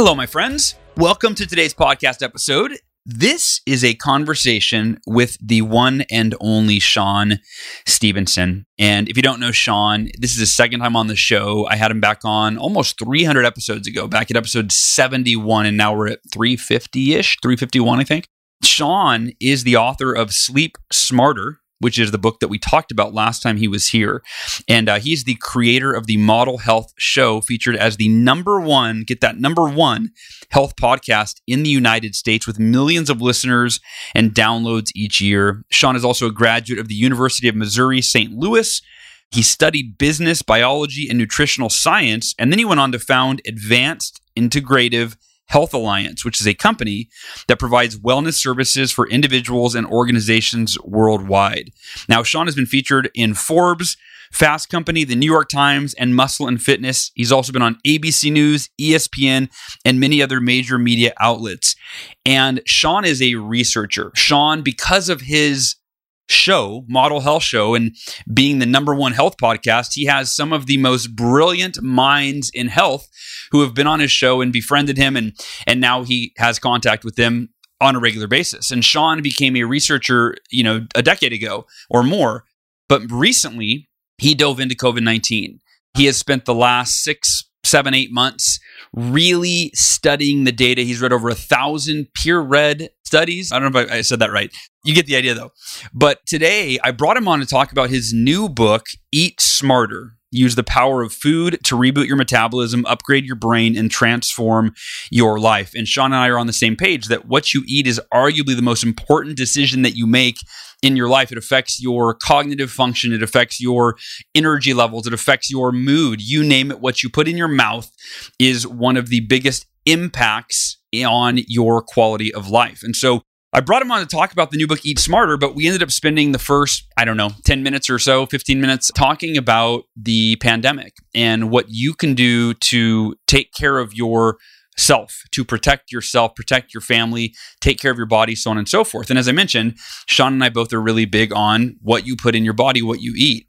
Hello, my friends. Welcome to today's podcast episode. This is a conversation with the one and only Shawn Stevenson. And if you don't know Shawn, this is his second time on the show. I had him back on almost 300 episodes ago, back at episode 71, and now we're at 350 ish, 351, I think. Shawn is the author of Sleep Smarter which is the book that we talked about last time he was here. And uh, he's the creator of the Model Health Show, featured as the number one, get that number one health podcast in the United States with millions of listeners and downloads each year. Shawn is also a graduate of the University of Missouri St. Louis. He studied business, biology, and nutritional science, and then he went on to found Advanced Integrative Health Alliance, which is a company that provides wellness services for individuals and organizations worldwide. Now, Shawn has been featured in Forbes, Fast Company, the New York Times, and Muscle and Fitness. He's also been on ABC News, ESPN, and many other major media outlets. And Shawn is a researcher. Shawn, because of his show, Model Health Show, and being the number one health podcast, he has some of the most brilliant minds in health who have been on his show and befriended him, and and now he has contact with them on a regular basis. And Shawn became a researcher, you know, a decade ago or more, but recently he dove into COVID nineteen. He has spent the last six seven, eight months, really studying the data. He's read over a thousand peer read studies. I don't know if I said that right. You get the idea though. But today I brought him on to talk about his new book, Eat Smarter Use the power of food to reboot your metabolism, upgrade your brain, and transform your life. And Shawn and I are on the same page that what you eat is arguably the most important decision that you make in your life. It affects your cognitive function, it affects your energy levels, it affects your mood. You name it, what you put in your mouth is one of the biggest impacts on your quality of life. And so I brought him on to talk about the new book, Eat Smarter, but we ended up spending the first, I don't know, 10 minutes or so, 15 minutes talking about the pandemic and what you can do to take care of your self to protect yourself, protect your family, take care of your body, so on and so forth. And as I mentioned, Shawn and I both are really big on what you put in your body, what you eat.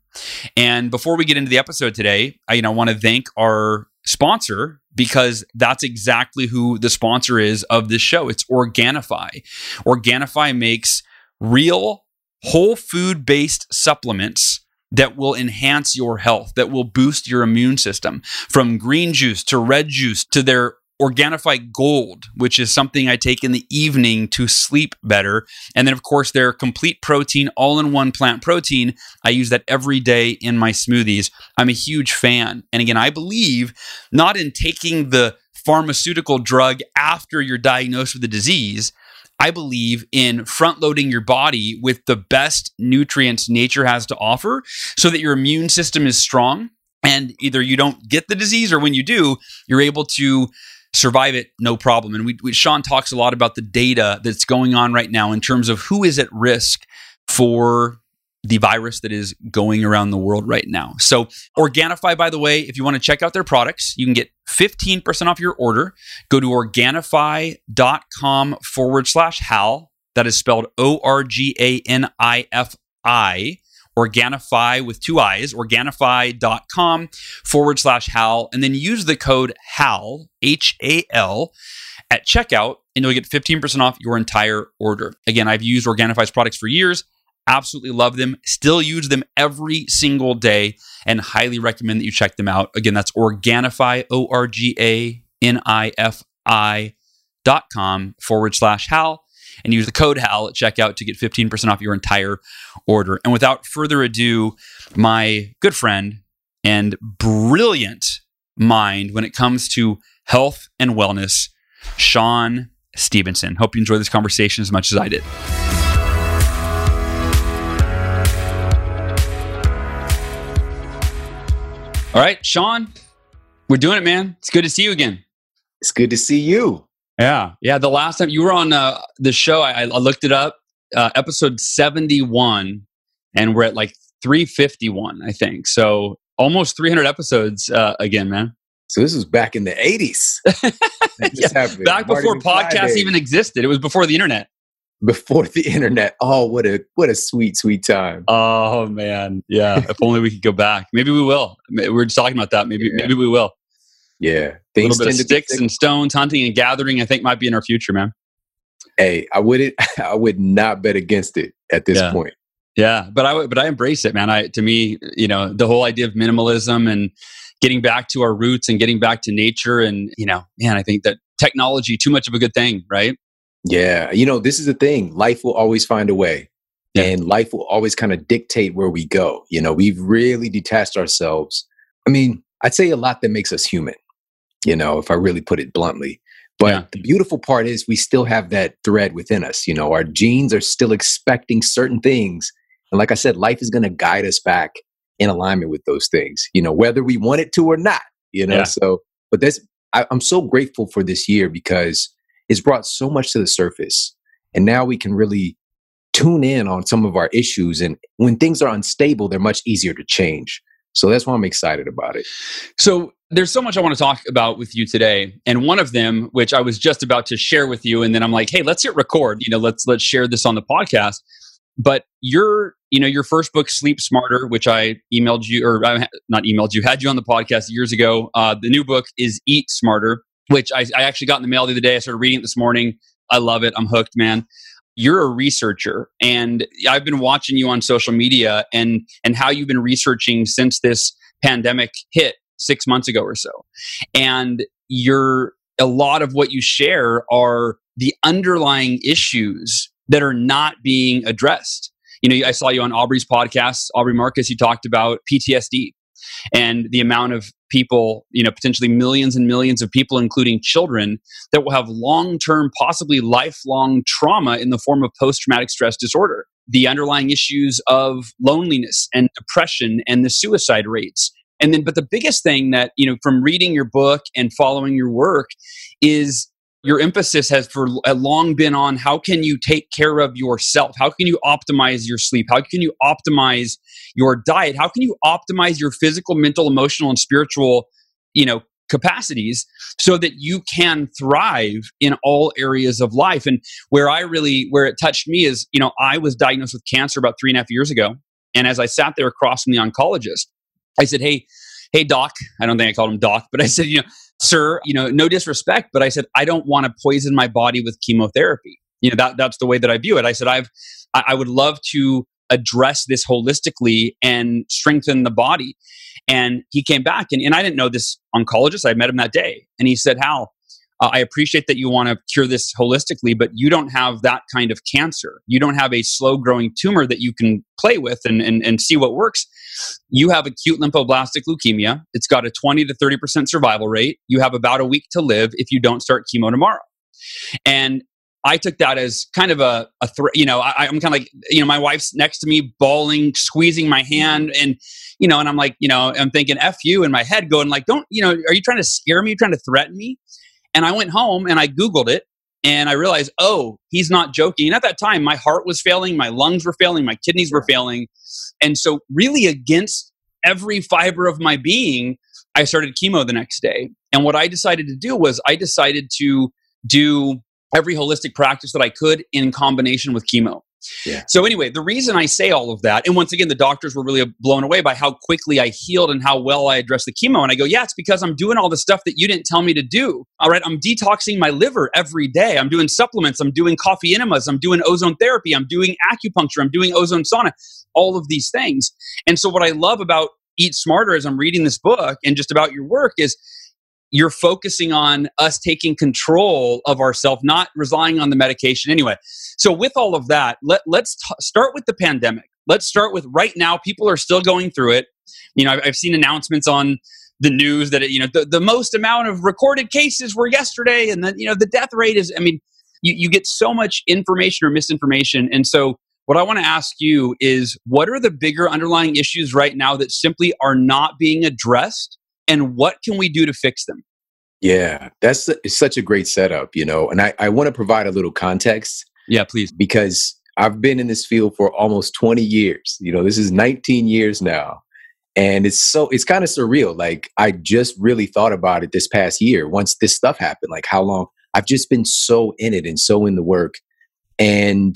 And before we get into the episode today, I you know want to thank our sponsor because that's exactly who the sponsor is of this show. It's Organifi. Organifi makes real whole food based supplements that will enhance your health, that will boost your immune system from green juice to red juice to their Organifi Gold, which is something I take in the evening to sleep better. And then, of course, their complete protein, all in one plant protein. I use that every day in my smoothies. I'm a huge fan. And again, I believe not in taking the pharmaceutical drug after you're diagnosed with a disease. I believe in front loading your body with the best nutrients nature has to offer so that your immune system is strong and either you don't get the disease or when you do, you're able to survive it no problem. And we, we, Shawn talks a lot about the data that's going on right now in terms of who is at risk for the virus that is going around the world right now. So, Organifi, by the way, if you want to check out their products, you can get 15% off your order. Go to organifi.com forward slash HAL. That is spelled O R G A N I F I. Organifi with two eyes, organifi.com forward slash HAL, and then use the code HAL, H A L, at checkout, and you'll get 15% off your entire order. Again, I've used Organifi's products for years, absolutely love them, still use them every single day, and highly recommend that you check them out. Again, that's Organifi, O R G A N I F I dot com forward slash HAL and use the code HAL at checkout to get 15% off your entire order. And without further ado, my good friend and brilliant mind when it comes to health and wellness, Shawn Stevenson. Hope you enjoy this conversation as much as I did. All right, Shawn, we're doing it, man. It's good to see you again. It's good to see you. Yeah, yeah. The last time you were on uh, the show, I, I looked it up, uh, episode seventy-one, and we're at like three fifty-one, I think. So almost three hundred episodes uh, again, man. So this was back in the eighties. yeah, back before podcasts even existed. It was before the internet. Before the internet. Oh, what a what a sweet, sweet time. Oh man, yeah. if only we could go back. Maybe we will. We are just talking about that. Maybe yeah. maybe we will. Yeah, things a little bit of sticks and stones, hunting and gathering. I think might be in our future, man. Hey, I wouldn't. I would not bet against it at this yeah. point. Yeah, but I but I embrace it, man. I to me, you know, the whole idea of minimalism and getting back to our roots and getting back to nature, and you know, man, I think that technology too much of a good thing, right? Yeah, you know, this is the thing. Life will always find a way. Yeah. And life will always kind of dictate where we go. You know, we've really detached ourselves. I mean, I'd say a lot that makes us human you know, if I really put it bluntly. But yeah. the beautiful part is we still have that thread within us. You know, our genes are still expecting certain things. And like I said, life is going to guide us back in alignment with those things, you know, whether we want it to or not, you know. Yeah. So, but that's, I, I'm so grateful for this year because it's brought so much to the surface. And now we can really tune in on some of our issues. And when things are unstable, they're much easier to change. So that's why I'm excited about it. So there's so much I want to talk about with you today, and one of them, which I was just about to share with you, and then I'm like, hey, let's hit record. You know, let's let's share this on the podcast. But your, you know, your first book, Sleep Smarter, which I emailed you, or uh, not emailed you, had you on the podcast years ago. Uh, the new book is Eat Smarter, which I, I actually got in the mail the other day. I started reading it this morning. I love it. I'm hooked, man you're a researcher and I've been watching you on social media and and how you've been researching since this pandemic hit 6 months ago or so. And you're a lot of what you share are the underlying issues that are not being addressed. You know, I saw you on Aubrey's podcast, Aubrey Marcus, you talked about PTSD and the amount of people, you know, potentially millions and millions of people, including children, that will have long term, possibly lifelong trauma in the form of post traumatic stress disorder. The underlying issues of loneliness and depression and the suicide rates. And then, but the biggest thing that, you know, from reading your book and following your work is your emphasis has for long been on how can you take care of yourself? How can you optimize your sleep? How can you optimize your diet? How can you optimize your physical mental emotional and spiritual you know capacities so that you can thrive in all areas of life? And where i really where it touched me is you know i was diagnosed with cancer about three and a half years ago. And as i sat there across from the oncologist i said hey hey doc i don't think i called him doc but i said you know sir, you know, no disrespect, but I said, I don't want to poison my body with chemotherapy. You know, that, that's the way that I view it. I said, I've, I, I would love to address this holistically and strengthen the body. And he came back and, and I didn't know this oncologist. I met him that day. And he said, Hal, uh, I appreciate that you want to cure this holistically, but you don't have that kind of cancer. You don't have a slow growing tumor that you can play with and, and, and see what works. You have acute lymphoblastic leukemia. It's got a 20 to 30% survival rate. You have about a week to live if you don't start chemo tomorrow. And I took that as kind of a, a threat. You know, I, am kind of like, you know, my wife's next to me, bawling, squeezing my hand, and you know, and I'm like, you know, I'm thinking "f you" in my head, going like, "Don't, you know, are you trying to scare me? Are you trying to threaten me?" And I went home and I Googled it and I realized, oh, he's not joking. And at that time, my heart was failing, my lungs were failing, my kidneys were failing. And so, really, against every fiber of my being, I started chemo the next day. And what I decided to do was, I decided to do every holistic practice that I could in combination with chemo. So anyway, the reason I say all of that, and once again, the doctors were really blown away by how quickly I healed and how well I addressed the chemo. And I go, yeah, it's because I'm doing all the stuff that you didn't tell me to do. All right, I'm detoxing my liver every day. I'm doing supplements. I'm doing coffee enemas. I'm doing ozone therapy. I'm doing acupuncture. I'm doing ozone sauna. All of these things. And so what I love about Eat Smarter as I'm reading this book and just about your work is you're focusing on us taking control of ourselves, not relying on the medication anyway. So, with all of that, let, let's t- start with the pandemic. Let's start with right now. People are still going through it. You know, I've, I've seen announcements on the news that, it, you know, the, the most amount of recorded cases were yesterday, and then, you know, the death rate is, I mean, you, you get so much information or misinformation. And so, what I want to ask you is what are the bigger underlying issues right now that simply are not being addressed? And what can we do to fix them? Yeah, that's a, such a great setup, you know. And I, I want to provide a little context. Yeah, please. Because I've been in this field for almost 20 years. You know, this is 19 years now. And it's so, it's kind of surreal. Like, I just really thought about it this past year once this stuff happened. Like, how long I've just been so in it and so in the work. And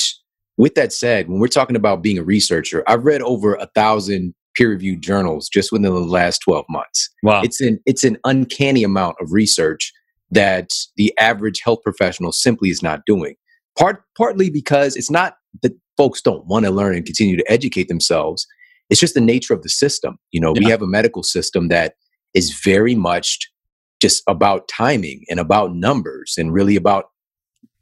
with that said, when we're talking about being a researcher, I've read over a thousand peer-reviewed journals just within the last 12 months. Wow. It's an it's an uncanny amount of research that the average health professional simply is not doing. Part partly because it's not that folks don't want to learn and continue to educate themselves. It's just the nature of the system. You know, yeah. we have a medical system that is very much just about timing and about numbers and really about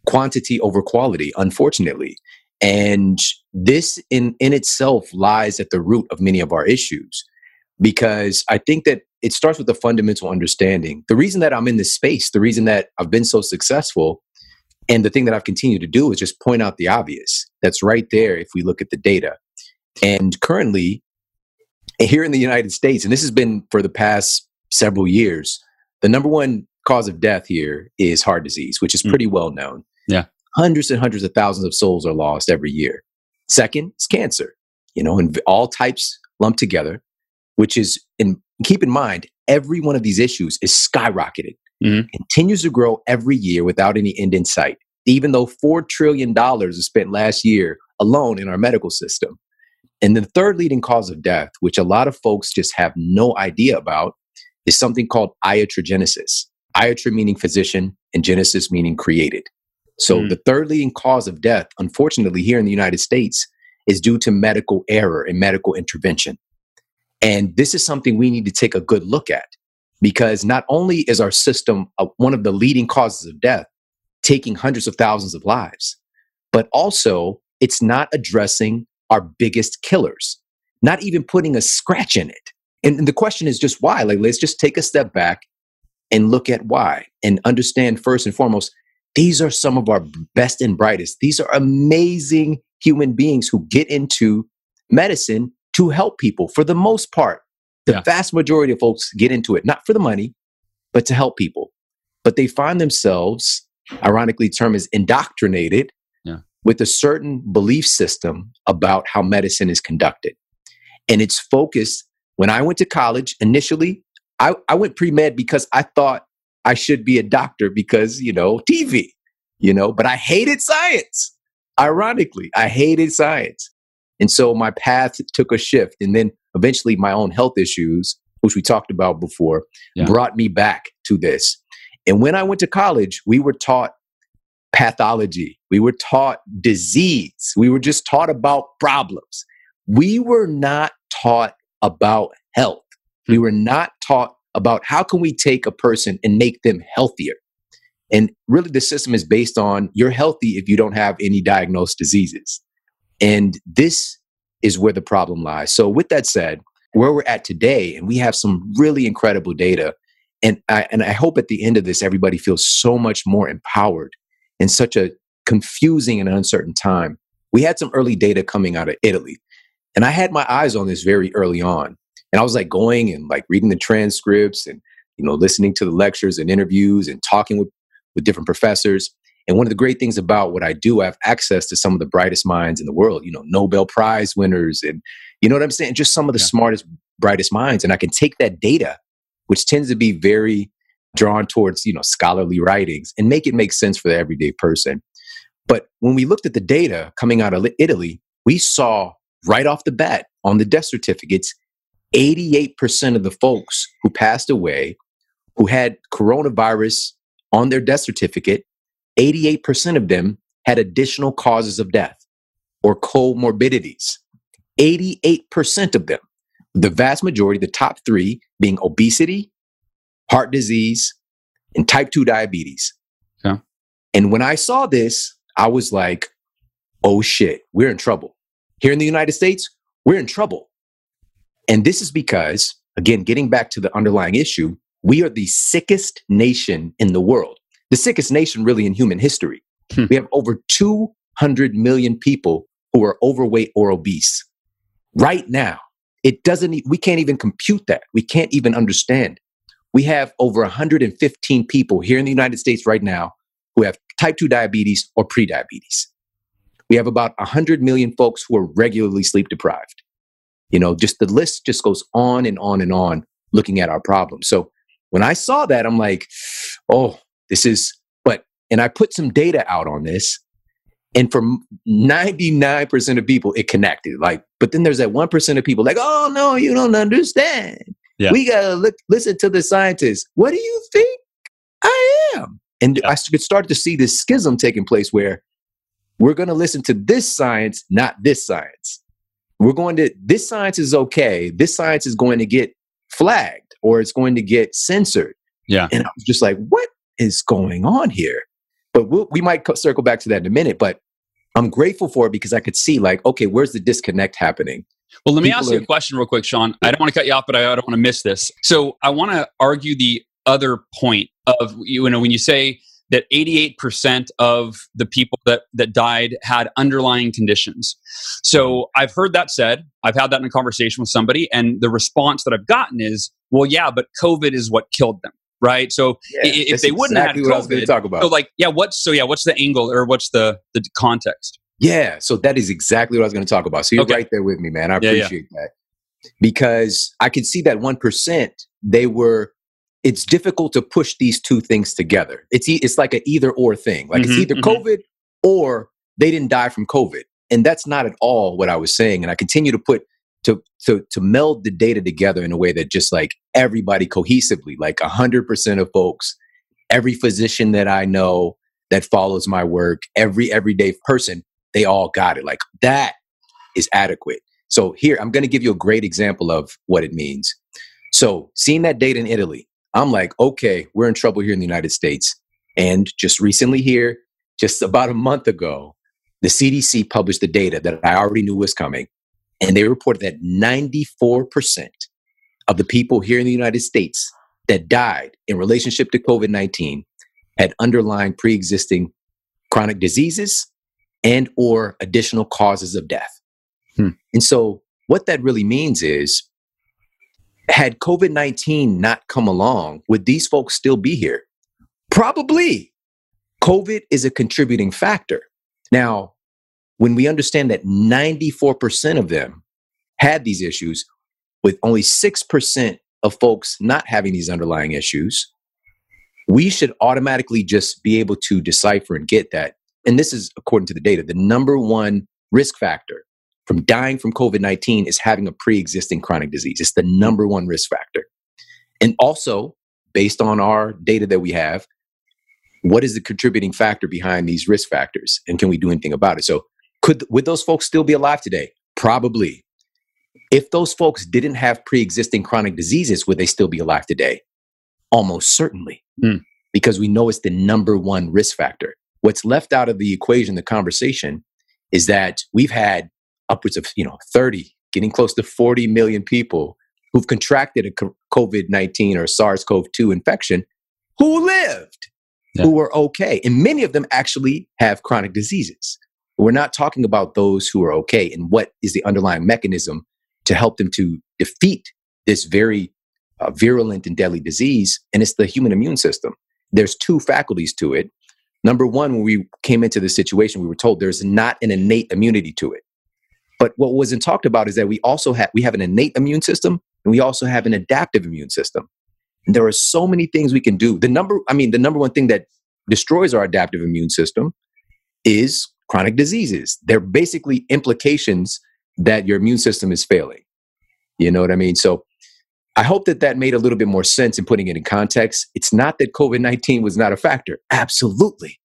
quantity over quality, unfortunately. And this in, in itself lies at the root of many of our issues because I think that it starts with a fundamental understanding. The reason that I'm in this space, the reason that I've been so successful, and the thing that I've continued to do is just point out the obvious. That's right there if we look at the data. And currently, here in the United States, and this has been for the past several years, the number one cause of death here is heart disease, which is hmm. pretty well known. Yeah hundreds and hundreds of thousands of souls are lost every year. Second is cancer, you know, and all types lumped together, which is, in keep in mind, every one of these issues is skyrocketed, mm-hmm. continues to grow every year without any end in sight, even though $4 trillion was spent last year alone in our medical system. And the third leading cause of death, which a lot of folks just have no idea about, is something called iatrogenesis. Iatro meaning physician and genesis meaning created. So mm. the third leading cause of death, unfortunately, here in the United States, is due to medical error and medical intervention. And this is something we need to take a good look at because not only is our system a, one of the leading causes of death, taking hundreds of thousands of lives, but also it's not addressing our biggest killers, not even putting a scratch in it. And, and the question is just why? Like, let's just take a step back and look at why and understand first and foremost these are some of our best and brightest. These are amazing human beings who get into medicine to help people for the most part. The yeah. vast majority of folks get into it not for the money, but to help people. But they find themselves, ironically, term is indoctrinated yeah. with a certain belief system about how medicine is conducted. And it's focused. When I went to college initially, I, I went pre med because I thought I should be a doctor because, you know, TV, you know, but I hated science. Ironically, I hated science. And so my path took a shift. And then eventually my own health issues, which we talked about before, yeah. brought me back to this. And when I went to college, we were taught pathology, we were taught disease, we were just taught about problems. We were not taught about health. We hmm. were not taught about how can we take a person and make them healthier. And really, the system is based on you're healthy if you don't have any diagnosed diseases. And this is where the problem lies. So, with that said, where we're at today, and we have some really incredible data. And I, and I hope at the end of this, everybody feels so much more empowered in such a confusing and uncertain time. We had some early data coming out of Italy. And I had my eyes on this very early on. And I was like going and like reading the transcripts and, you know, listening to the lectures and interviews and talking with, with different professors. And one of the great things about what I do, I have access to some of the brightest minds in the world, you know, Nobel Prize winners and, you know what I'm saying? Just some of the yeah. smartest, brightest minds. And I can take that data, which tends to be very drawn towards, you know, scholarly writings and make it make sense for the everyday person. But when we looked at the data coming out of Italy, we saw right off the bat on the death certificates 88% of the folks who passed away who had coronavirus on their death certificate, 88% of them had additional causes of death or comorbidities. 88% of them. The vast majority, the top three, being obesity, heart disease, and type 2 diabetes. Yeah. And when I saw this, I was like, oh shit, we're in trouble. Here in the United States, we're in trouble. And this is because, again, getting back to the underlying issue, we are the sickest nation in the world, the sickest nation really in human history. Hmm. We have over 200 million people who are overweight or obese right now. It doesn't, we can't even compute that. We can't even understand. We have over 115 people here in the United States right now who have type 2 diabetes or prediabetes. We have about 100 million folks who are regularly sleep deprived. You know, just the list just goes on and on and on looking at our problems. So when I saw that, I'm like, oh, this is, but, and I put some data out on this and for 99% of people, it connected. Like, but then there's that 1% of people like, oh, no, you don't understand. Yeah. We got to look, listen to the scientists. What do you think I am? And yeah. I started to see this schism taking place where we're going to listen to this science, not this science. We're going to, this science is okay. This science is going to get flagged or it's going to get censored. Yeah. And I was just like, what is going on here? But we'll, we might circle back to that in a minute. But I'm grateful for it because I could see, like, okay, where's the disconnect happening? Well, let me People ask you a question real quick, Shawn. I don't want to cut you off, but I don't want to miss this. So I want to argue the other point of you know when you say that 88% of the people that that died had underlying conditions. So I've heard that said. I've had that in a conversation with somebody, and the response that I've gotten is, "Well, yeah, but COVID is what killed them." right? So yeah, if they wouldn't exactly have COVID, talk about. So like, yeah, what's so yeah, what's the angle or what's the the context? Yeah, so that is exactly what I was going to talk about. So you're okay. right there with me, man. I appreciate yeah, yeah. that because I could see that one percent. They were. It's difficult to push these two things together. It's e- it's like an either or thing. Like mm-hmm, it's either mm-hmm. COVID or they didn't die from COVID, and that's not at all what I was saying. And I continue to put to to to meld the data together in a way that just like everybody cohesively, like hundred percent of folks, every physician that I know that follows my work, every everyday person, they all got it. Like that is adequate. So here, I'm going to give you a great example of what it means. So seeing that data in Italy, I'm like, okay, we're in trouble here in the United States. And just recently here, just about a month ago, the CDC published the data that I already knew was coming and they reported that 94% of the people here in the United States that died in relationship to COVID 19 had underlying pre existing chronic diseases and or additional causes of death. Hmm. And so what that really means is had COVID 19 not come along, would these folks still be here? Probably. COVID is a contributing factor. Now, when we understand that 94% of them had these issues, with only 6% of folks not having these underlying issues, we should automatically just be able to decipher and get that. And this is according to the data the number one risk factor from dying from COVID 19 is having a pre existing chronic disease. It's the number one risk factor. And also, based on our data that we have, what is the contributing factor behind these risk factors? And can we do anything about it? So, could would those folks still be alive today? Probably. If those folks didn't have pre-existing chronic diseases, would they still be alive today? Almost certainly. Mm. Because we know it's the number one risk factor. What's left out of the equation, the conversation, is that we've had upwards of, you know, 30, getting close to 40 million people who've contracted a COVID-19 or SARS-CoV-2 infection who lived, yeah. who were okay. And many of them actually have chronic diseases. We're not talking about those who are okay and what is the underlying mechanism to help them to defeat this very uh, virulent and deadly disease. And it's the human immune system. There's two faculties to it. Number one, when we came into this situation, we were told there's not an innate immunity to it. But what wasn't talked about is that we also have we have an innate immune system and we also have an adaptive immune system. And there are so many things we can do. The number, I mean, the number one thing that destroys our adaptive immune system is chronic diseases. They're basically implications that your immune system is failing. You know what I mean? So I hope that that made a little bit more sense in putting it in context. It's not that COVID 19 was not a factor, absolutely.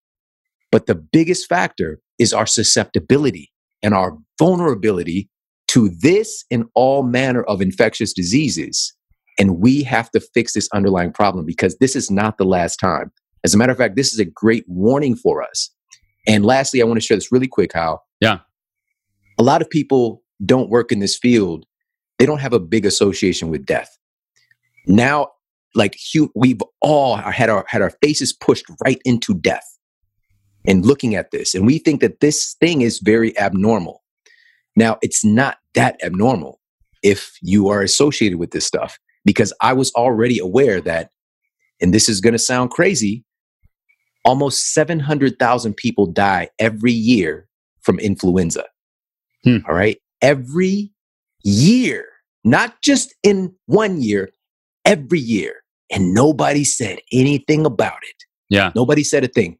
But the biggest factor is our susceptibility and our vulnerability to this and all manner of infectious diseases. And we have to fix this underlying problem because this is not the last time. As a matter of fact, this is a great warning for us and lastly, I want to share this really quick, Hal Yeah. A lot of people don't work in this field. They don't have a big association with death. Now, like we've all had our had our faces pushed right into death and looking at this. And we think that this thing is very abnormal. Now, it's not that abnormal if you are associated with this stuff because I was already aware that, and this is going to sound crazy, almost 700,000 people die every year from influenza. Hmm. All right. Every year, not just in one year, every year. And nobody said anything about it. Yeah. Nobody said a thing.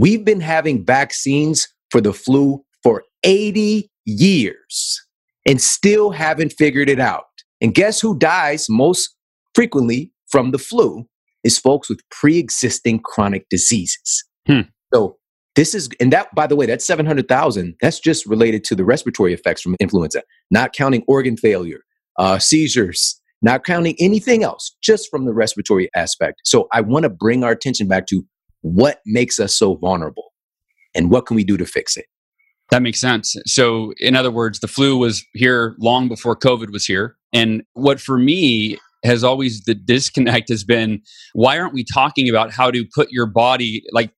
We've been having vaccines for the flu for 80 years and still haven't figured it out. And guess who dies most frequently from the flu is folks with pre-existing chronic diseases. Hmm. So this is, and that, by the way, that's 700,000. That's just related to the respiratory effects from influenza, not counting organ failure, uh, seizures, not counting anything else, just from the respiratory aspect. So I want to bring our attention back to what makes us so vulnerable and what can we do to fix it. That makes sense. So, in other words, the flu was here long before COVID was here. And what for me has always the disconnect has been why aren't we talking about how to put your body like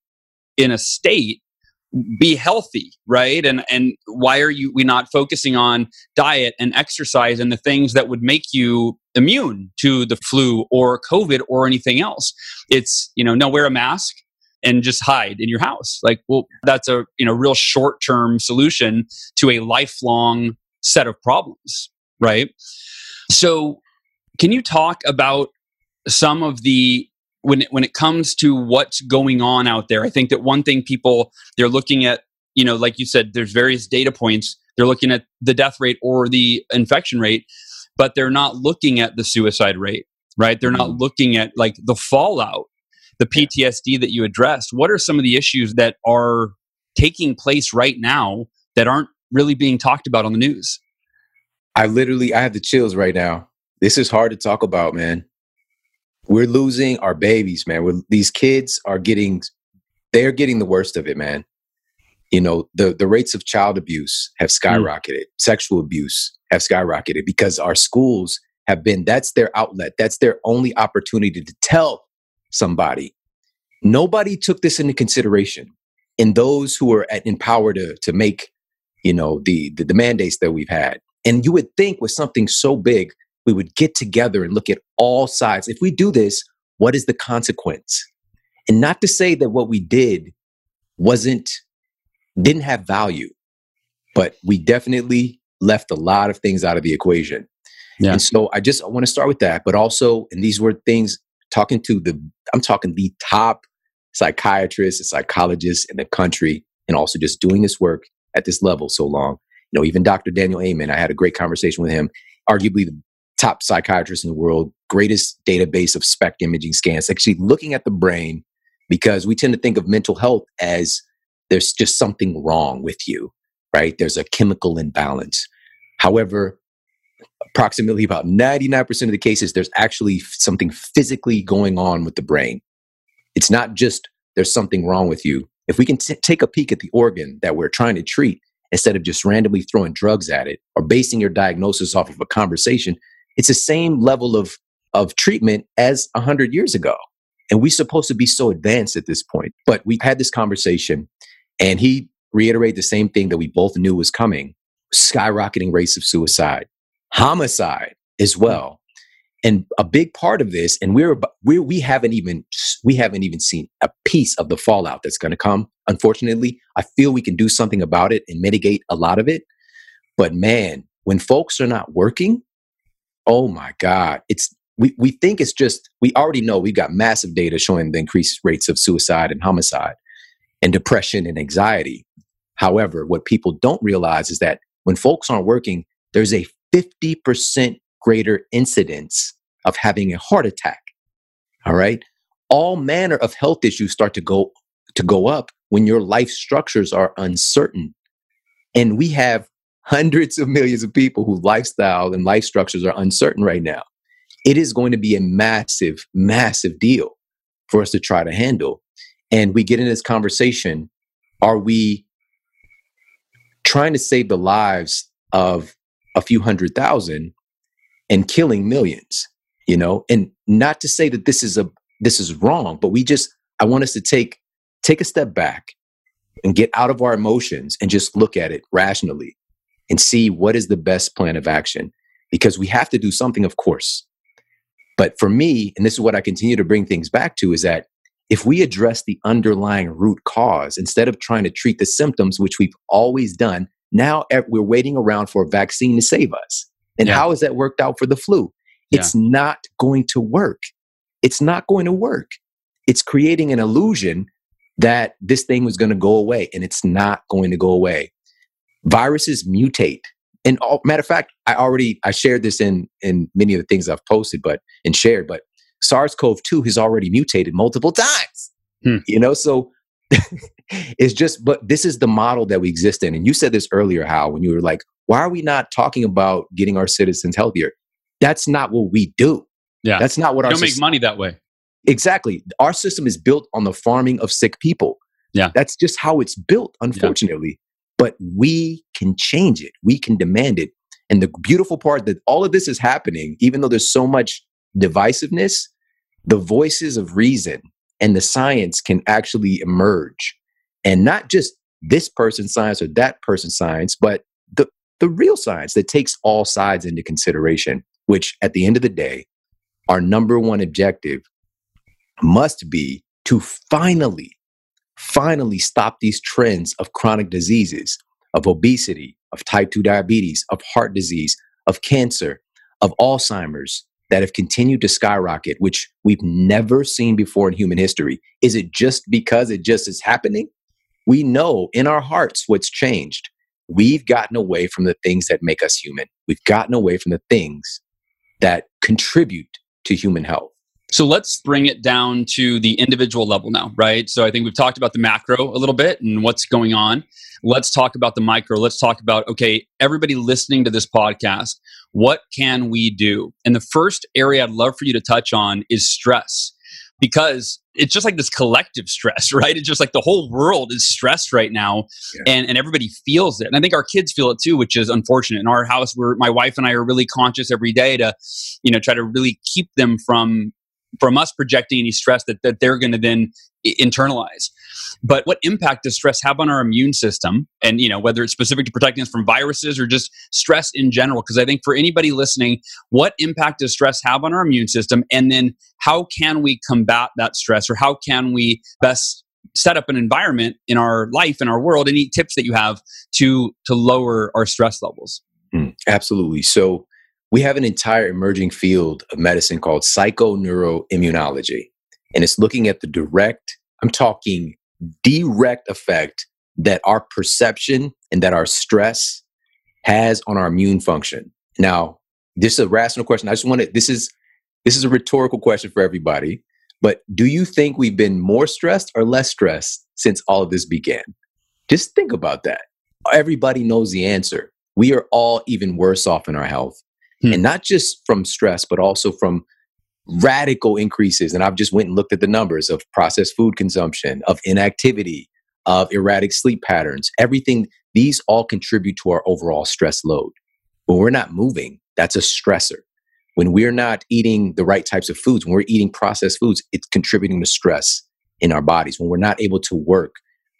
in a state be healthy right and and why are you we not focusing on diet and exercise and the things that would make you immune to the flu or covid or anything else it's you know no wear a mask and just hide in your house like well that's a you know real short term solution to a lifelong set of problems right so can you talk about some of the when it, when it comes to what's going on out there? I think that one thing people they're looking at, you know, like you said, there's various data points. They're looking at the death rate or the infection rate, but they're not looking at the suicide rate, right? They're not mm-hmm. looking at like the fallout, the PTSD that you addressed. What are some of the issues that are taking place right now that aren't really being talked about on the news? I literally I have the chills right now this is hard to talk about, man. We're losing our babies, man. We're, these kids are getting, they're getting the worst of it, man. You know, the, the rates of child abuse have hmm. skyrocketed, mm. sexual abuse have skyrocketed because our schools have been, that's their outlet. That's their only opportunity to tell somebody. Nobody took this into consideration. And those who are at, in power to, to make, you know, the, the, the mandates that we've had. And you would think with something so big, we would get together and look at all sides. If we do this, what is the consequence? And not to say that what we did wasn't, didn't have value, but we definitely left a lot of things out of the equation. Yeah. And so I just I want to start with that, but also, and these were things talking to the, I'm talking the top psychiatrists and psychologists in the country, and also just doing this work at this level so long. You know, even Dr. Daniel Amen, I had a great conversation with him, arguably the top psychiatrist in the world, greatest database of SPECT imaging scans, actually looking at the brain because we tend to think of mental health as there's just something wrong with you, right? There's a chemical imbalance. However, approximately about 99% of the cases, there's actually something physically going on with the brain. It's not just there's something wrong with you. If we can t- take a peek at the organ that we're trying to treat, instead of just randomly throwing drugs at it or basing your diagnosis off of a conversation, it's the same level of of treatment as 100 years ago and we're supposed to be so advanced at this point but we had this conversation and he reiterated the same thing that we both knew was coming skyrocketing rates of suicide homicide as mm-hmm. well. And a big part of this and we're, we're we haven't even we haven't even seen a piece of the fallout that's going to come. Unfortunately i feel we can do something about it and mitigate a lot of it. But man when folks are not working oh my God, it's we, we think it's just we already know we've got massive data showing the increased rates of suicide and homicide and depression and anxiety. However, what people don't realize is that when folks aren't working, there's a 50% greater incidence of having a heart attack. All right. All manner of health issues start to go to go up when your life structures are uncertain. And we have hundreds of millions of people whose lifestyle and life structures are uncertain right now. It is going to be a massive, massive deal for us to try to handle. And we get in this conversation are we trying to save the lives of a few hundred thousand and killing millions? You know, and not to say that this is a this is wrong, but we just I want us to take take a step back and get out of our emotions and just look at it rationally and see what is the best plan of action because we have to do something, of course. But for me, and this is what I continue to bring things back to, is that if we address the underlying root cause instead of trying to treat the symptoms, which we've always done, now we're waiting around for a vaccine to save us. And yeah. how has that worked out for the flu? Yeah. It's not going to work. It's not going to work. It's creating an illusion that this thing was going to go away, and it's not going to go away. Viruses mutate. And all, matter of fact, I already I shared this in in many of the things I've posted, but and shared. But SARS-CoV-2 has already mutated multiple times. Hmm. You know, so it's just. But this is the model that we exist in. And you said this earlier, Hal, when you were like, "Why are we not talking about getting our citizens healthier?" That's not what we do. Yeah, that's not what we our don't make money that way. Exactly. Our system is built on the farming of sick people. Yeah. That's just how it's built, unfortunately. Yeah. But we can change it, we can demand it. And the beautiful part that all of this is happening, even though there's so much divisiveness, the voices of reason and the science can actually emerge. And not just this person's science or that person's science, but the, the real science that takes all sides into consideration, which at the end of the day, our number one objective must be to finally, finally stop these trends of chronic diseases, of obesity, of type 2 diabetes, of heart disease, of cancer, of Alzheimer's that have continued to skyrocket, which we've never seen before in human history. Is it just because it just is happening? We know in our hearts what's changed. We've gotten away from the things that make us human. We've gotten away from the things that contribute to human health. So let's bring it down to the individual level now, right? So I think we've talked about the macro a little bit and what's going on. Let's talk about the micro. Let's talk about, okay, everybody listening to this podcast, what can we do? And the first area I'd love for you to touch on is stress because it's just like this collective stress, right? It's just like the whole world is stressed right now yeah. and, and everybody feels it. And I think our kids feel it too, which is unfortunate. In our house, where my wife and I are really conscious every day to, you know, try to really keep them from from us projecting any stress that, that they're going to then internalize. But what impact does stress have on our immune system? And you know whether it's specific to protecting us from viruses or just stress in general because i think for anybody listening what impact does stress have on our immune system? And then how can we combat that stress or how can we best set up an environment in our life in our world any tips that you have to to lower our stress levels? Mm, absolutely. So we have an entire emerging field of medicine called psychoneuroimmunology. And it's looking at the direct, I'm talking direct effect that our perception and that our stress has on our immune function. Now, this is a rational question. I just want to, this is, this is a rhetorical question for everybody. But do you think we've been more stressed or less stressed since all of this began? Just think about that. Everybody knows the answer. We are all even worse off in our health hmm. and not just from stress, but also from radical increases. And I've just went and looked at the numbers of processed food consumption, of inactivity, of erratic sleep patterns. Everything, these all contribute to our overall stress load. When we're not moving, that's a stressor. When we're not eating the right types of foods, when we're eating processed foods, it's contributing to stress in our bodies. When we're not able to work,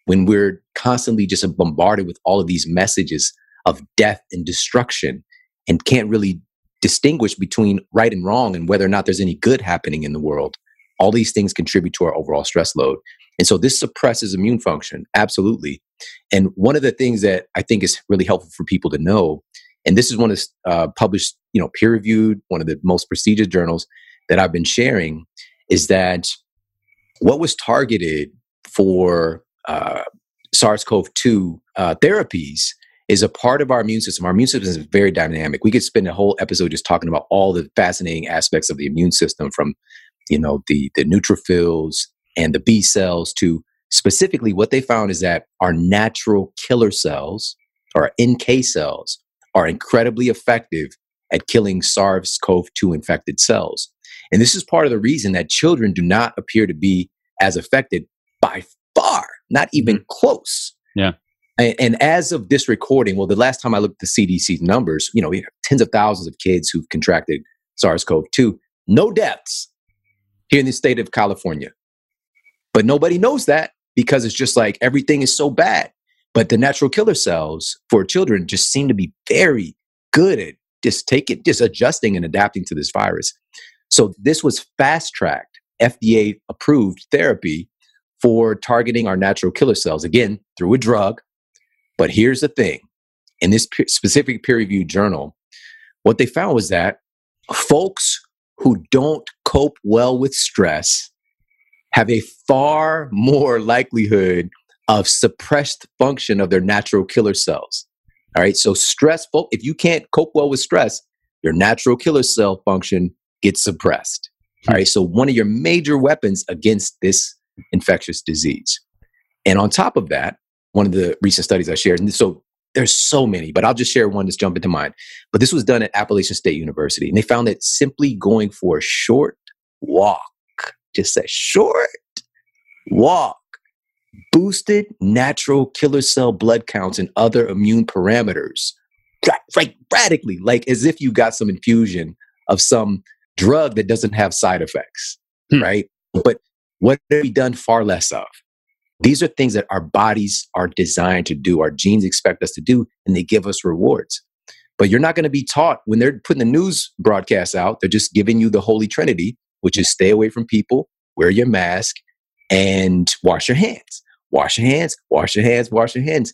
when we're constantly just bombarded with all of these messages of death and destruction and can't really distinguish between right and wrong and whether or not there's any good happening in the world. All these things contribute to our overall stress load. And so this suppresses immune function, absolutely. And one of the things that I think is really helpful for people to know, and this is one of the uh, published, you know, peer reviewed, one of the most prestigious journals that I've been sharing, is that what was targeted for uh, SARS-CoV-2 uh, therapies is a part of our immune system. Our immune system is very dynamic. We could spend a whole episode just talking about all the fascinating aspects of the immune system from, you know, the the neutrophils and the B cells to specifically what they found is that our natural killer cells or NK cells are incredibly effective at killing SARS-CoV-2 infected cells. And this is part of the reason that children do not appear to be as affected by far, not even mm-hmm. close. Yeah. And, and, as of this recording, well, the last time I looked at the CDC numbers, you know, we have tens of thousands of kids who've contracted SARS-CoV-2, no deaths here in the state of California. But nobody knows that because it's just like everything is so bad. But the natural killer cells for children just seem to be very good at just taking, just adjusting and adapting to this virus. So this was fast tracked, FDA approved therapy for targeting our natural killer cells, again, through a drug. But here's the thing in this pe- specific peer reviewed journal, what they found was that folks who don't cope well with stress have a far more likelihood of suppressed function of their natural killer cells. All right. So, stress, if you can't cope well with stress, your natural killer cell function gets suppressed. All right. So, one of your major weapons against this infectious disease. And on top of that, one of the recent studies I shared, and so there's so many, but I'll just share one that's jumping to mind. But this was done at Appalachian State University, and they found that simply going for a short walk, just a short walk, boosted natural killer cell blood counts and other immune parameters, right, radically, like as if you got some infusion of some drug that doesn't have side effects, hmm. right? But what have we done far less of? These are things that our bodies are designed to do, our genes expect us to do, and they give us rewards. But you're not going to be taught when they're putting the news broadcasts out, they're just giving you the holy trinity, which is stay away from people, wear your mask, and wash your hands. Wash your hands, wash your hands, wash your hands.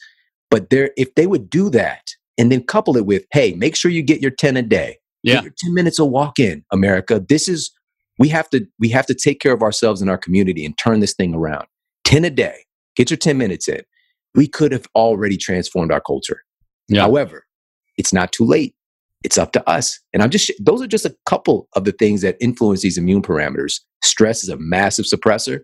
But there, if they would do that and then couple it with, hey, make sure you get your 10 a day. Yeah. 10 minutes of walk in, America. This is we have to we have to take care of ourselves and our community and turn this thing around 10 a day. Get your 10 minutes in. We could have already transformed our culture. Yeah. however it's not too late. It's up to us. And i'm just those are just a couple of the things that influence these immune parameters. Stress is a massive suppressor.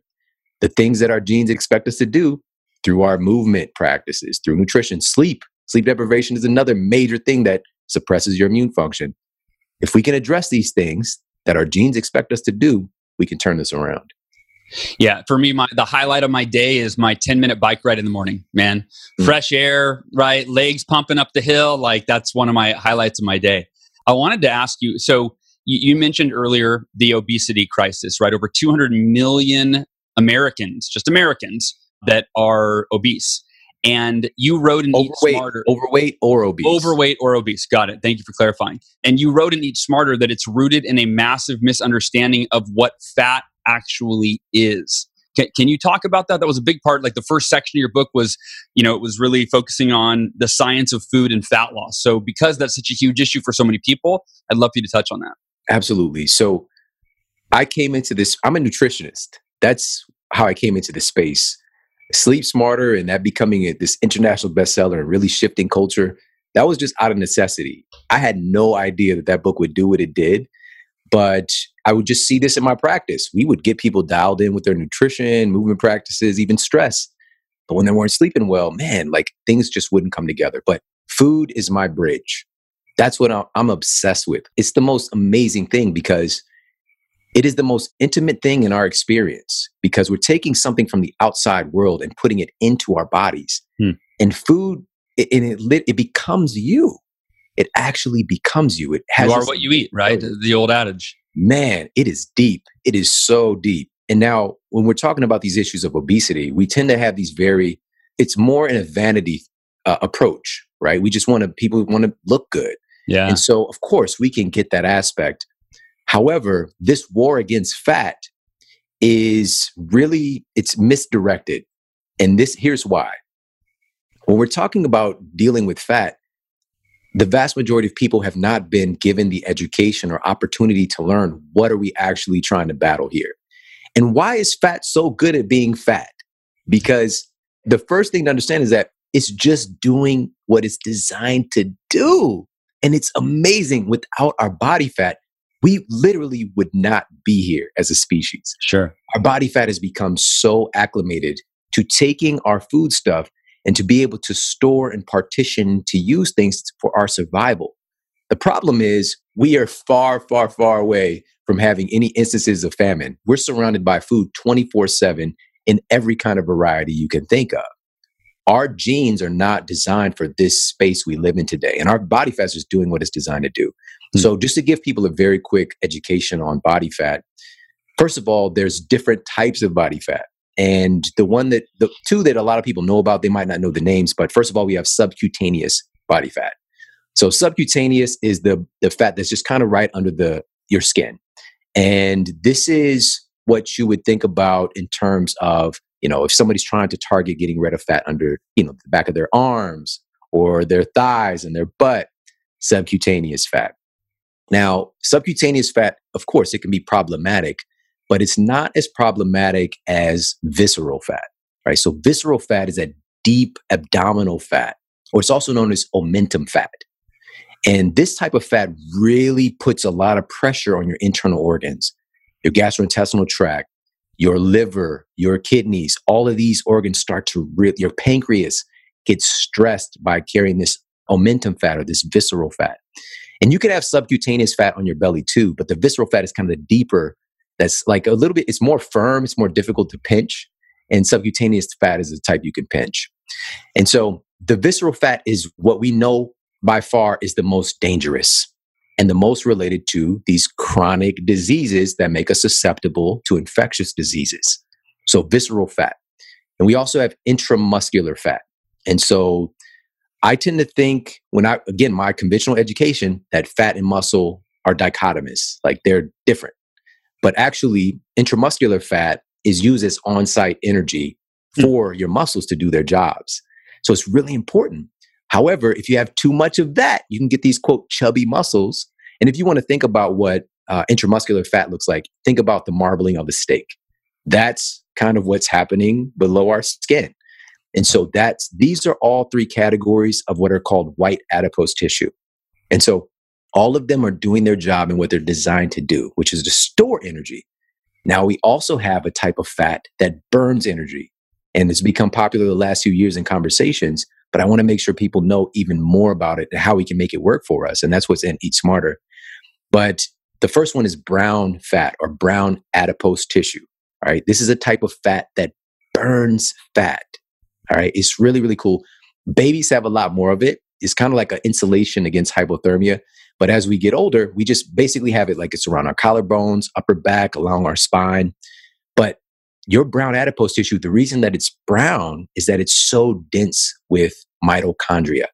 The things that our genes expect us to do through our movement practices through nutrition sleep. Sleep deprivation is another major thing that suppresses your immune function. If we can address these things that our genes expect us to do, we can turn this around. Yeah, for me, my the highlight of my day is my 10 minute bike ride in the morning, man. Mm-hmm. Fresh air, right? Legs pumping up the hill. Like that's one of my highlights of my day. I wanted to ask you so you, you mentioned earlier the obesity crisis, right? Over 200 million Americans, just Americans, that are obese. And you wrote in overweight, Eat Smarter. Overweight or obese. Overweight or obese. Got it. Thank you for clarifying. And you wrote in Eat Smarter that it's rooted in a massive misunderstanding of what fat actually is. Can, can, you talk about that? That was a big part. Like the first section of your book was, you know, it was really focusing on the science of food and fat loss. So because that's such a huge issue for so many people, I'd love for you to touch on that. Absolutely. So I came into this, I'm a nutritionist. That's how I came into the space. Sleep Smarter and that becoming a, this international bestseller and really shifting culture, that was just out of necessity. I had no idea that that book would do what it did, but I would just see this in my practice. We would get people dialed in with their nutrition, movement practices, even stress. But when they weren't sleeping well, man, like things just wouldn't come together. But food is my bridge. That's what I'm obsessed with. It's the most amazing thing because it is the most intimate thing in our experience because we're taking something from the outside world and putting it into our bodies. Hmm. And food, it, it, it becomes you. It actually becomes you. It has you are what you eat, right? The old adage. Man, it is deep. It is so deep. And now, when we're talking about these issues of obesity, we tend to have these very, it's more in a vanity uh, approach, right? We just want to, people want to look good. Yeah. And so, of course, we can get that aspect However, this war against fat is really it's misdirected. And this here's why. When we're talking about dealing with fat, the vast majority of people have not been given the education or opportunity to learn what are we actually trying to battle here. And why is fat so good at being fat? Because the first thing to understand is that it's just doing what it's designed to do. And it's amazing without our body fat we literally would not be here as a species. Sure. Our body fat has become so acclimated to taking our food stuff and to be able to store and partition to use things for our survival. The problem is we are far, far, far away from having any instances of famine. We're surrounded by food 24 7 in every kind of variety you can think of. Our genes are not designed for this space we live in today, and our body fat is doing what it's designed to do. Hmm. So, just to give people a very quick education on body fat, first of all, there's different types of body fat. And the one that, the two that a lot of people know about, they might not know the names, but first of all, we have subcutaneous body fat. So subcutaneous is the, the fat that's just kind of right under the, your skin. And this is what you would think about in terms of, you know, if somebody's trying to target getting rid of fat under, you know, the back of their arms or their thighs and their butt, subcutaneous fat. Now, subcutaneous fat, of course, it can be problematic, but it's not as problematic as visceral fat, right? So, visceral fat is that deep abdominal fat, or it's also known as omentum fat. And this type of fat really puts a lot of pressure on your internal organs, your gastrointestinal tract, your liver, your kidneys, all of these organs start to, your pancreas gets stressed by carrying this omentum fat or this visceral fat. And you can have subcutaneous fat on your belly too, but the visceral fat is kind of the deeper. That's like a little bit, it's more firm, it's more difficult to pinch. And subcutaneous fat is the type you can pinch. And so the visceral fat is what we know by far is the most dangerous and the most related to these chronic diseases that make us susceptible to infectious diseases. So, visceral fat. And we also have intramuscular fat. And so, I tend to think when I, again, my conventional education, that fat and muscle are dichotomous, like they're different. But actually, intramuscular fat is used as on site energy hmm. for your muscles to do their jobs. So, it's really important However, if you have too much of that, you can get these quote chubby muscles. And if you want to think about what uh, intramuscular fat looks like, think about the marbling of a steak. That's kind of what's happening below our skin. And so that's these are all three categories of what are called white adipose tissue. And so all of them are doing their job and what they're designed to do, which is to store energy. Now we also have a type of fat that burns energy. And it's become popular the last few years in conversations but I want to make sure people know even more about it and how we can make it work for us. And that's what's in Eat Smarter. But the first one is brown fat or brown adipose tissue. All right. This is a type of fat that burns fat. All right. It's really, really cool. Babies have a lot more of it. It's kind of like an insulation against hypothermia. But as we get older, we just basically have it like it's around our collarbones, upper back, along our spine. But your brown adipose tissue, the reason that it's brown is that it's so dense with mitochondria.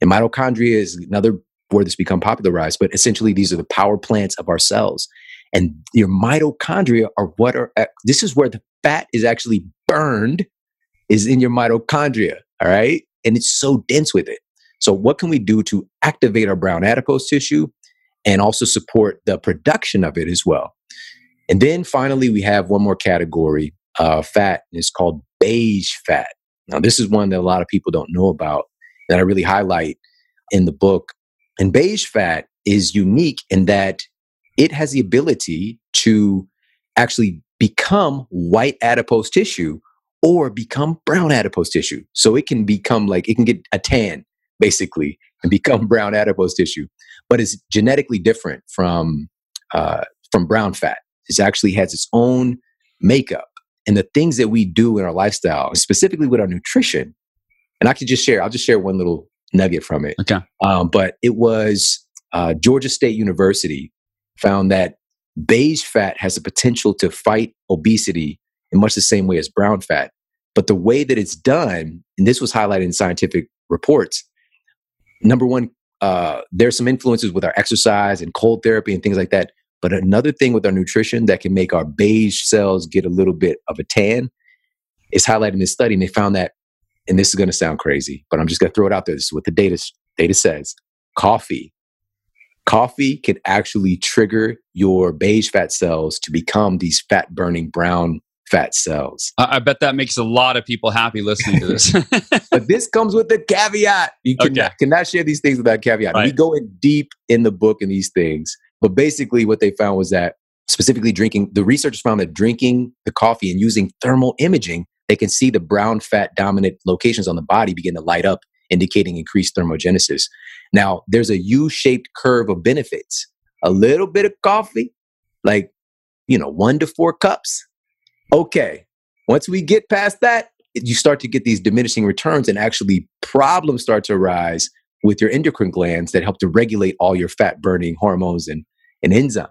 And mitochondria is another word that's become popularized, but essentially these are the power plants of our cells. And your mitochondria are what are, uh, this is where the fat is actually burned, is in your mitochondria. All right. And it's so dense with it. So, what can we do to activate our brown adipose tissue and also support the production of it as well? And then finally, we have one more category uh, fat, and it's called beige fat. Now, this is one that a lot of people don't know about that I really highlight in the book. And beige fat is unique in that it has the ability to actually become white adipose tissue or become brown adipose tissue. So it can become like, it can get a tan basically and become brown adipose tissue, but it's genetically different from, uh, from brown fat. It actually has its own makeup and the things that we do in our lifestyle, specifically with our nutrition. And I could just share, I'll just share one little nugget from it. Okay. Um, but it was uh, Georgia State University found that beige fat has the potential to fight obesity in much the same way as brown fat. But the way that it's done, and this was highlighted in scientific reports, number one, uh, there's some influences with our exercise and cold therapy and things like that. But another thing with our nutrition that can make our beige cells get a little bit of a tan is highlighted in this study. And they found that, and this is going to sound crazy, but I'm just going to throw it out there. This is what the data, data says. Coffee. Coffee can actually trigger your beige fat cells to become these fat burning brown fat cells. I bet that makes a lot of people happy listening to this. but this comes with the caveat. You cannot, okay. cannot share these things without caveat. Right. We go in deep in the book in these things. But basically, what they found was that specifically drinking, the researchers found that drinking the coffee and using thermal imaging, they can see the brown fat dominant locations on the body begin to light up, indicating increased thermogenesis. Now, there's a U shaped curve of benefits. A little bit of coffee, like, you know, one to four cups. Okay. Once we get past that, you start to get these diminishing returns and actually problems start to arise with your endocrine glands that help to regulate all your fat burning hormones and, and enzymes.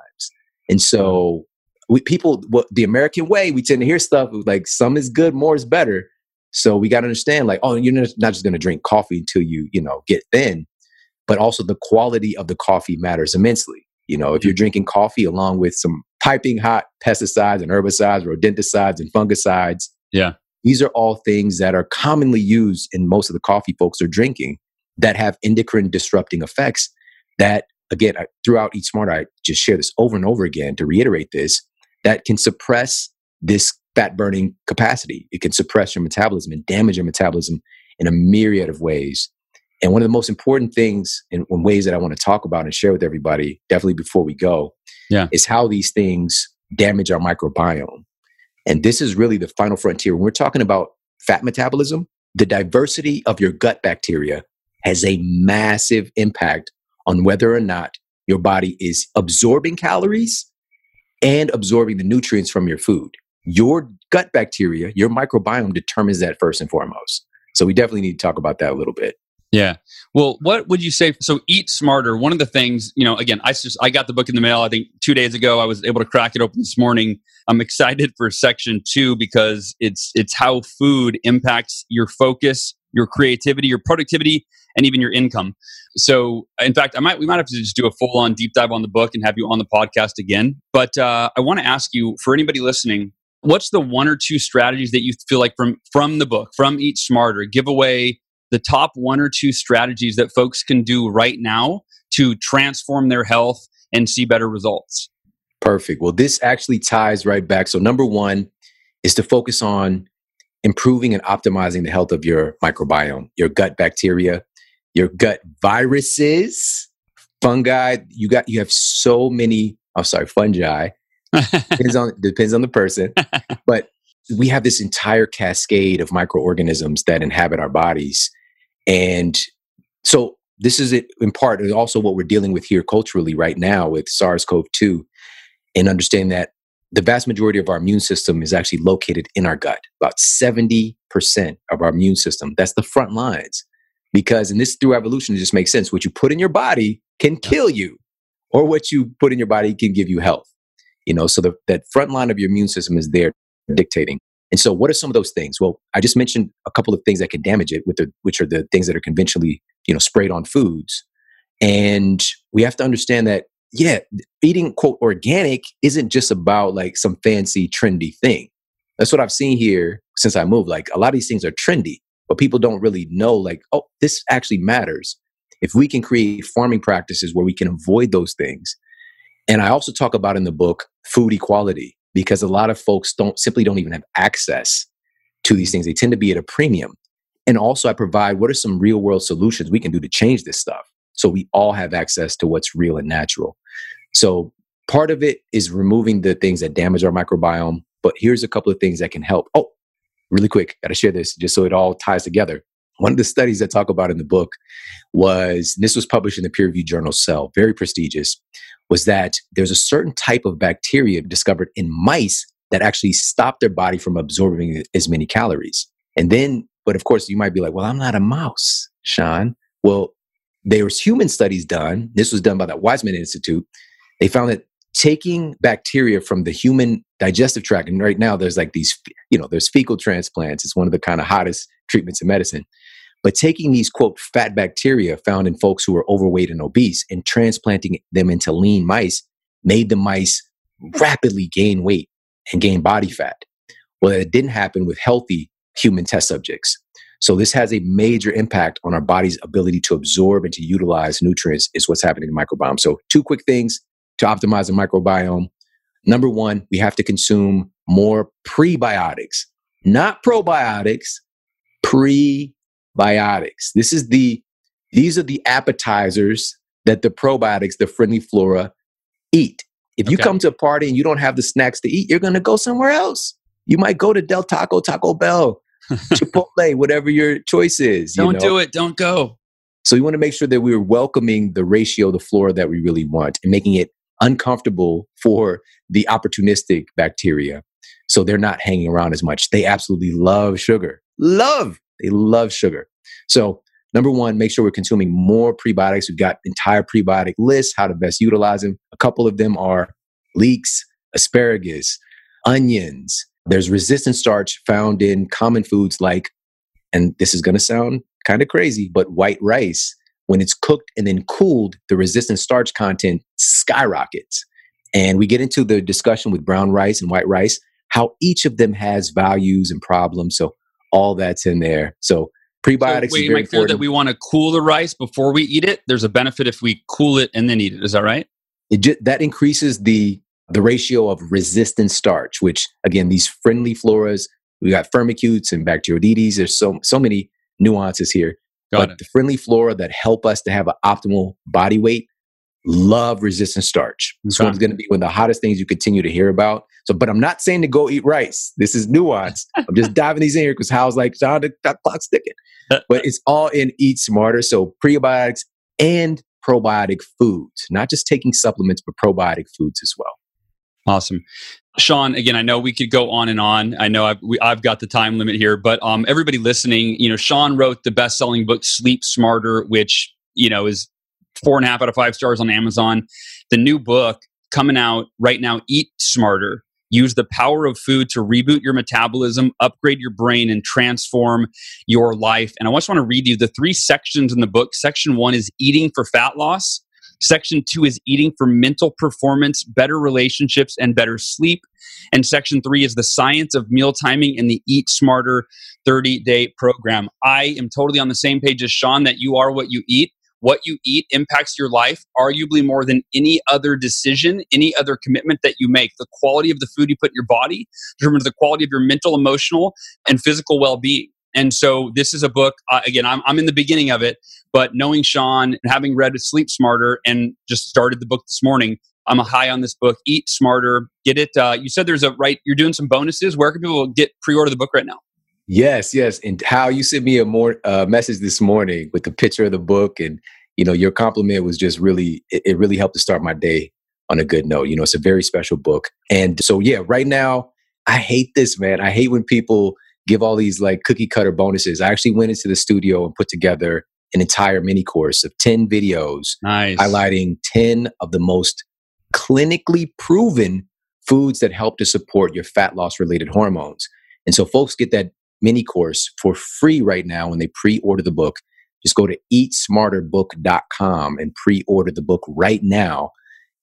And so we, people, what the American way, we tend to hear stuff like some is good, more is better. So we got to understand, like, oh, you're not just going to drink coffee until you, you know, get thin, but also the quality of the coffee matters immensely. You know, if you're drinking coffee along with some piping hot pesticides and herbicides, rodenticides and fungicides, yeah, these are all things that are commonly used in most of the coffee folks are drinking that have endocrine disrupting effects. That again, I, throughout Eat Smarter, I just share this over and over again to reiterate this that can suppress this fat burning capacity. It can suppress your metabolism and damage your metabolism in a myriad of ways. And one of the most important things in, in ways that I want to talk about and share with everybody, definitely before we go, yeah. is how these things damage our microbiome. And this is really the final frontier. When we're talking about fat metabolism, the diversity of your gut bacteria has a massive impact on whether or not your body is absorbing calories and absorbing the nutrients from your food. Your gut bacteria, your microbiome determines that first and foremost. So we definitely need to talk about that a little bit. Yeah. Well, what would you say? So, eat smarter. One of the things, you know, again, I just I got the book in the mail. I think two days ago. I was able to crack it open this morning. I'm excited for section two because it's it's how food impacts your focus, your creativity, your productivity, and even your income. So, in fact, I might we might have to just do a full on deep dive on the book and have you on the podcast again. But uh, I want to ask you, for anybody listening, what's the one or two strategies that you feel like from from the book, from Eat Smarter, give away the top one or two strategies that folks can do right now to transform their health and see better results? Perfect. Well, this actually ties right back. So, number one is to focus on improving and optimizing the health of your microbiome, your gut bacteria, your gut viruses, fungi. You got you have so many. I'm oh, sorry, fungi. depends on depends on the person, but we have this entire cascade of microorganisms that inhabit our bodies and so this is it in part also what we're dealing with here culturally right now with SARS-CoV-2 and understand that the vast majority of our immune system is actually located in our gut. About 70% of our immune system. That's the front lines. Because and this through evolution it just makes sense. What you put in your body can kill you, or what you put in your body can give you health. You know, so the, that front line of your immune system is there dictating. And so, what are some of those things? Well, I just mentioned a couple of things that can damage it, with the, which are the things that are conventionally, you know, sprayed on foods. And we have to understand that, yeah, eating quote organic isn't just about like some fancy trendy thing. That's what I've seen here since I moved. Like a lot of these things are trendy, but people don't really know. Like, oh, this actually matters. If we can create farming practices where we can avoid those things, and I also talk about in the book food equality because a lot of folks don't simply don't even have access to these mm. things. They tend to be at a premium. And also, I provide what are some real world solutions we can do to change this stuff so we all have access to what's real and natural. So, part of it is removing the things that damage our microbiome. But here's a couple of things that can help. Oh, really quick, got to share this just so it all ties together. One of the studies I talk about in the book was this was published in the peer reviewed journal Cell, very prestigious, was that there's a certain type of bacteria discovered in mice that actually stop their body from absorbing as many calories. And then, but of course, you might be like, well, I'm not a mouse, Shawn. Well, there was human studies done. This was done by the Weizmann Institute. They found that taking bacteria from the human digestive tract, and right now there's like these, you know, there's fecal transplants. It's one of the kind of hottest treatments in medicine. But taking these, quote, fat bacteria found in folks who were overweight and obese and transplanting them into lean mice made the mice rapidly gain weight and gain body fat. Well, it didn't happen with healthy human test subjects. So this has a major impact on our body's ability to absorb and to utilize nutrients is what's happening in the microbiome. So two quick things to optimize the microbiome. Number one, we have to consume more prebiotics, not probiotics, pre biotics. This is the these are the appetizers that the probiotics, the friendly flora, eat. If you okay. come to a party and you don't have the snacks to eat, you're going to go somewhere else. You might go to Del Taco, Taco Bell, Chipotle, whatever your choice is. Don't know? do it. Don't go. So we want to make sure that we're welcoming the ratio, the flora that we really want, and making it uncomfortable for the opportunistic bacteria. So they're not hanging around as much. They absolutely love sugar. Love they love sugar. So, number one, make sure we're consuming more prebiotics. We've got entire prebiotic lists, how to best utilize them. A couple of them are leeks, asparagus, onions. There's resistant starch found in common foods like, and this is going to sound kind of crazy, but white rice, when it's cooked and then cooled, the resistant starch content skyrockets. And we get into the discussion with brown rice and white rice, how each of them has values and problems. So all that's in there. So prebiotics. So wait, clear that we want to cool the rice before we eat it? There's a benefit if we cool it and then eat it. Is that right? It just, that increases the the ratio of resistant starch, which again, these friendly floras, we got firmicutes and bacteroidetes. There's so so many nuances here. Got but it. the friendly flora that help us to have an optimal body weight love resistant starch. So it's going to be one of the hottest things you continue to hear about. So, but I'm not saying to go eat rice. This is nuance. I'm just diving these in here because Hal's like, Shawn, the, that clock's ticking. but it's all in Eat Smarter. So prebiotics and probiotic foods, not just taking supplements, but probiotic foods as well. Awesome. Shawn, again, I know we could go on and on. I know I've, we, I've got the time limit here, but um, everybody listening, you know, Shawn wrote the best selling book, Sleep Smarter, which, you know, is four and a half out of five stars on Amazon. The new book coming out right now, Eat Smarter. Use the power of food to reboot your metabolism, upgrade your brain, and transform your life. And I just want to read you the three sections in the book. Section one is eating for fat loss. Section two is eating for mental performance, better relationships, and better sleep. And section three is the science of meal timing and the Eat Smarter 30 day program. I am totally on the same page as Shawn that you are what you eat. What you eat impacts your life arguably more than any other decision, any other commitment that you make. The quality of the food you put in your body determines the quality of your mental, emotional, and physical well being. And so this is a book, uh, again, I'm, I'm in the beginning of it, but knowing Shawn and having read Sleep Smarter and just started the book this morning, I'm a high on this book. Eat Smarter. Get it. Uh, you said there's a right, you're doing some bonuses. Where can people get pre order the book right now? Yes, yes. And Hal you sent me a more uh, message this morning with the picture of the book, and you know, your compliment was just really, it, it really helped to start my day on a good note. You know, it's a very special book, and so yeah, right now, I hate this, man. I hate when people give all these like cookie cutter bonuses. I actually went into the studio and put together an entire mini course of 10 videos nice. highlighting 10 of the most clinically proven foods that help to support your fat loss related hormones. And so folks get that mini course for free right now when they pre-order the book. Just go to eatsmarterbook.com and pre-order the book right now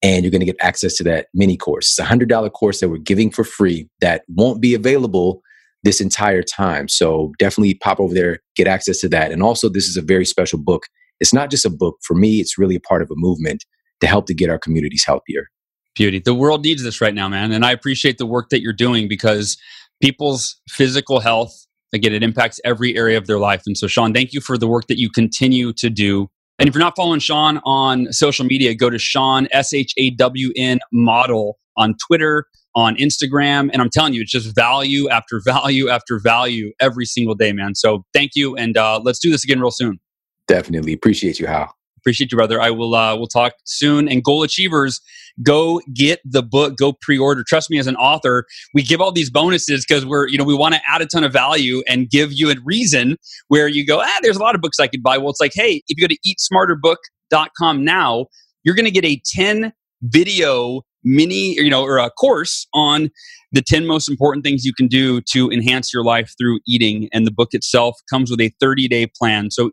and you're going to get access to that mini course. It's a $100 course that we're giving for free that won't be available this entire time. So definitely pop over there, get access to that. And also, this is a very special book. It's not just a book. For me, it's really a part of a movement to help to get our communities healthier. Beauty. The world needs this right now, man. And I appreciate the work that you're doing because people's physical health, again, it impacts every area of their life. And so, Shawn, thank you for the work that you continue to do. And if you're not following Shawn on social media, go to Shawn, S H A W N model on Twitter, on Instagram. And I'm telling you, it's just value after value after value every single day, man. So thank you. And uh, let's do this again real soon. Definitely. Appreciate you, Hal. Appreciate you, brother. I will uh, we'll talk soon. And goal achievers, go get the book, go pre-order. Trust me, as an author, we give all these bonuses because we're, you know, we want to add a ton of value and give you a reason where you go, ah, there's a lot of books I could buy. Well, it's like, hey, if you go to eatsmarterbook.com now, you're going to get a 10 video mini, you know, or a course on the 10 most important things you can do to enhance your life through eating. And the book itself comes with a 30 day plan. So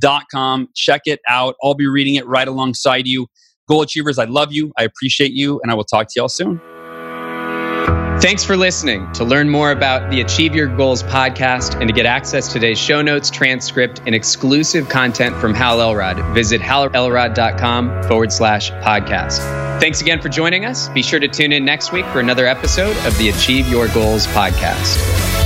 eatsmarterbook.com, check it out. I'll be reading it right alongside you. Goal Achievers, I love you. I appreciate you. And I will talk to y'all soon. Thanks for listening. To learn more about the Achieve Your Goals podcast and to get access to today's show notes, transcript, and exclusive content from Hal Elrod, visit halelrod.com forward slash podcast. Thanks again for joining us. Be sure to tune in next week for another episode of the Achieve Your Goals podcast.